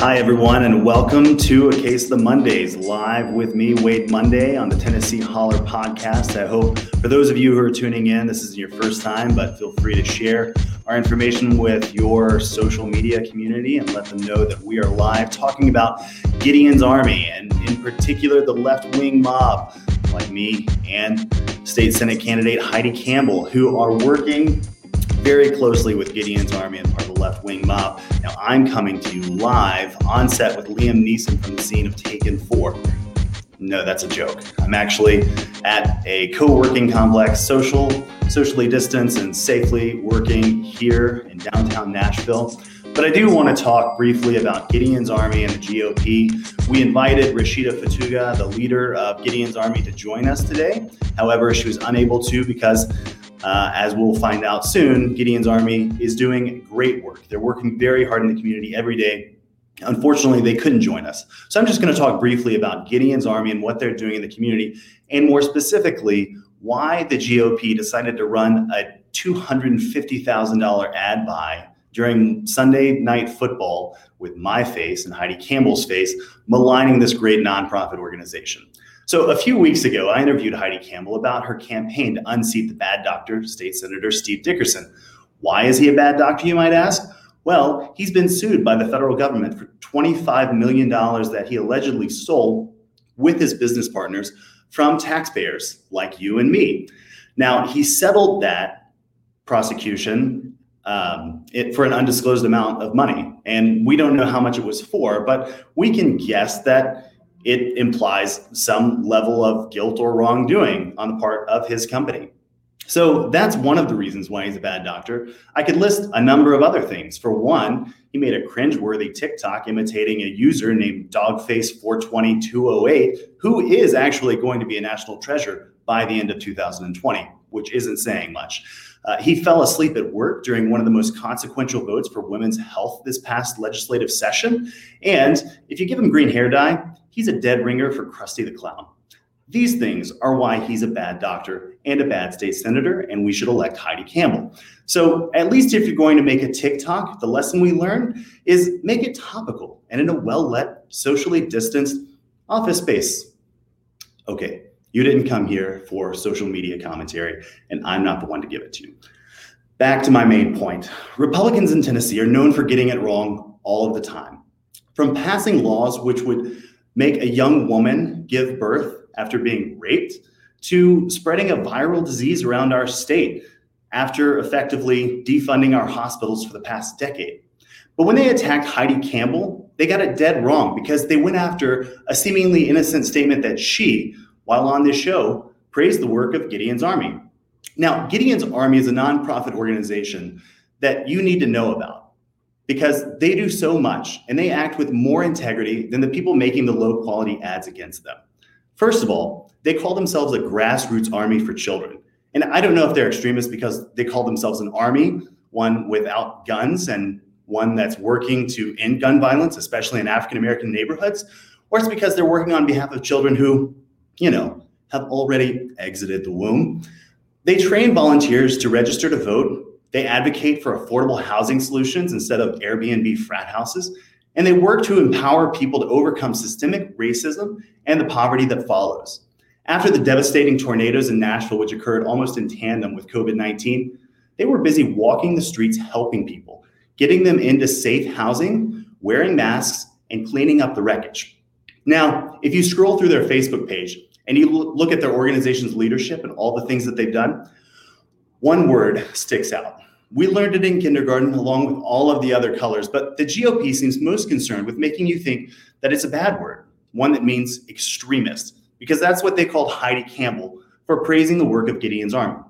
Hi, everyone, and welcome to A Case of the Mundays, live with me, Wade Munday, on the Tennessee Holler podcast. I hope for those of you who are tuning in, this isn't your first time, but feel free to share our information with your social media community and let them know that we are live talking about Gideon's Army and, in particular, the left wing mob like me and State Senate candidate Heidi Campbell, who are working very closely with Gideon's Army and part of the left wing mob. Now, I'm coming to you live on set with Liam Neeson from the scene of Taken 4. No, that's a joke. I'm actually at a co-working complex, social, socially distanced and safely working here in downtown Nashville. But I do want to talk briefly about Gideon's Army and the GOP. We invited Rasheedat Fetuga, the leader of Gideon's Army, to join us today. However, she was unable to because uh, as we'll find out soon, Gideon's Army is doing great work. They're working very hard in the community every day. Unfortunately, they couldn't join us. So I'm just going to talk briefly about Gideon's Army and what they're doing in the community, and more specifically, why the GOP decided to run a $250,000 ad buy during Sunday night football with my face and Heidi Campbell's face, maligning this great nonprofit organization. So, a few weeks ago, I interviewed Heidi Campbell about her campaign to unseat the bad doctor, State Senator Steve Dickerson. Why is he a bad doctor, you might ask? Well, he's been sued by the federal government for $25 million that he allegedly stole with his business partners from taxpayers like you and me. Now, he settled that prosecution um, it, for an undisclosed amount of money. And we don't know how much it was for, but we can guess that it implies some level of guilt or wrongdoing on the part of his company. So that's one of the reasons why he's a bad doctor. I could list a number of other things. For one, he made a cringeworthy TikTok imitating a user named Dogface420208, who is actually going to be a national treasure by the end of 2020, which isn't saying much. Uh, he fell asleep at work during one of the most consequential votes for women's health this past legislative session. And if you give him green hair dye, he's a dead ringer for Krusty the Clown. These things are why he's a bad doctor and a bad state senator, and we should elect Heidi Campbell. So, at least if you're going to make a TikTok, the lesson we learned is make it topical and in a well lit, socially distanced office space. Okay, you didn't come here for social media commentary, and I'm not the one to give it to you. Back to my main point Republicans in Tennessee are known for getting it wrong all of the time. From passing laws which would make a young woman give birth after being raped to spreading a viral disease around our state after effectively defunding our hospitals for the past decade. But when they attacked Heidi Campbell, they got it dead wrong because they went after a seemingly innocent statement that she, while on this show, praised the work of Gideon's Army. Now, Gideon's Army is a nonprofit organization that you need to know about because they do so much and they act with more integrity than the people making the low quality ads against them. First of all, they call themselves a grassroots army for children. And I don't know if they're extremists because they call themselves an army, one without guns and one that's working to end gun violence, especially in African American neighborhoods, or it's because they're working on behalf of children who, you know, have already exited the womb. They train volunteers to register to vote they advocate for affordable housing solutions instead of Airbnb frat houses. And they work to empower people to overcome systemic racism and the poverty that follows. After the devastating tornadoes in Nashville, which occurred almost in tandem with COVID 19, they were busy walking the streets helping people, getting them into safe housing, wearing masks, and cleaning up the wreckage. Now, if you scroll through their Facebook page and you look at their organization's leadership and all the things that they've done, one word sticks out we learned it in kindergarten along with all of the other colors, but the GOP seems most concerned with making you think that it's a bad word, one that means extremist, because that's what they called Heidi Campbell for praising the work of Gideon's Army.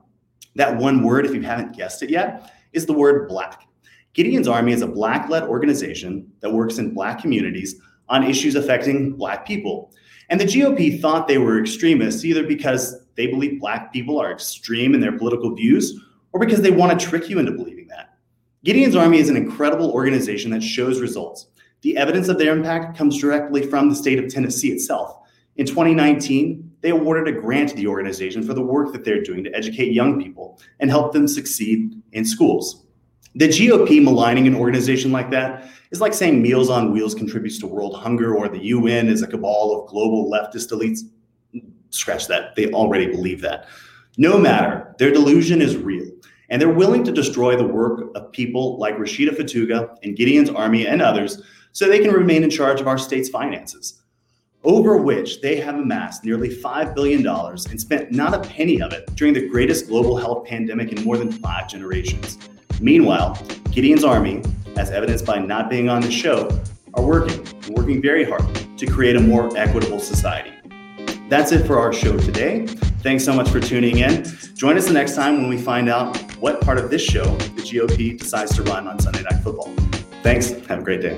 That one word, if you haven't guessed it yet, is the word black. Gideon's Army is a black led organization that works in black communities on issues affecting black people. And the GOP thought they were extremists either because they believe black people are extreme in their political views or because they want to trick you into believing that. Gideon's Army is an incredible organization that shows results. The evidence of their impact comes directly from the state of Tennessee itself. In 2019, they awarded a grant to the organization for the work that they're doing to educate young people and help them succeed in schools. The GOP maligning an organization like that is like saying Meals on Wheels contributes to world hunger or the UN is a cabal of global leftist elites. Scratch that. They already believe that. No matter, their delusion is real, and they're willing to destroy the work of people like Rasheedat Fetuga and Gideon's Army and others so they can remain in charge of our state's finances, over which they have amassed nearly $5 billion and spent not a penny of it during the greatest global health pandemic in more than five generations. Meanwhile, Gideon's Army, as evidenced by not being on the show, are working, working very hard to create a more equitable society. That's it for our show today. Thanks so much for tuning in. Join us the next time when we find out what part of this show the GOP decides to run on Sunday Night Football. Thanks. Have a great day.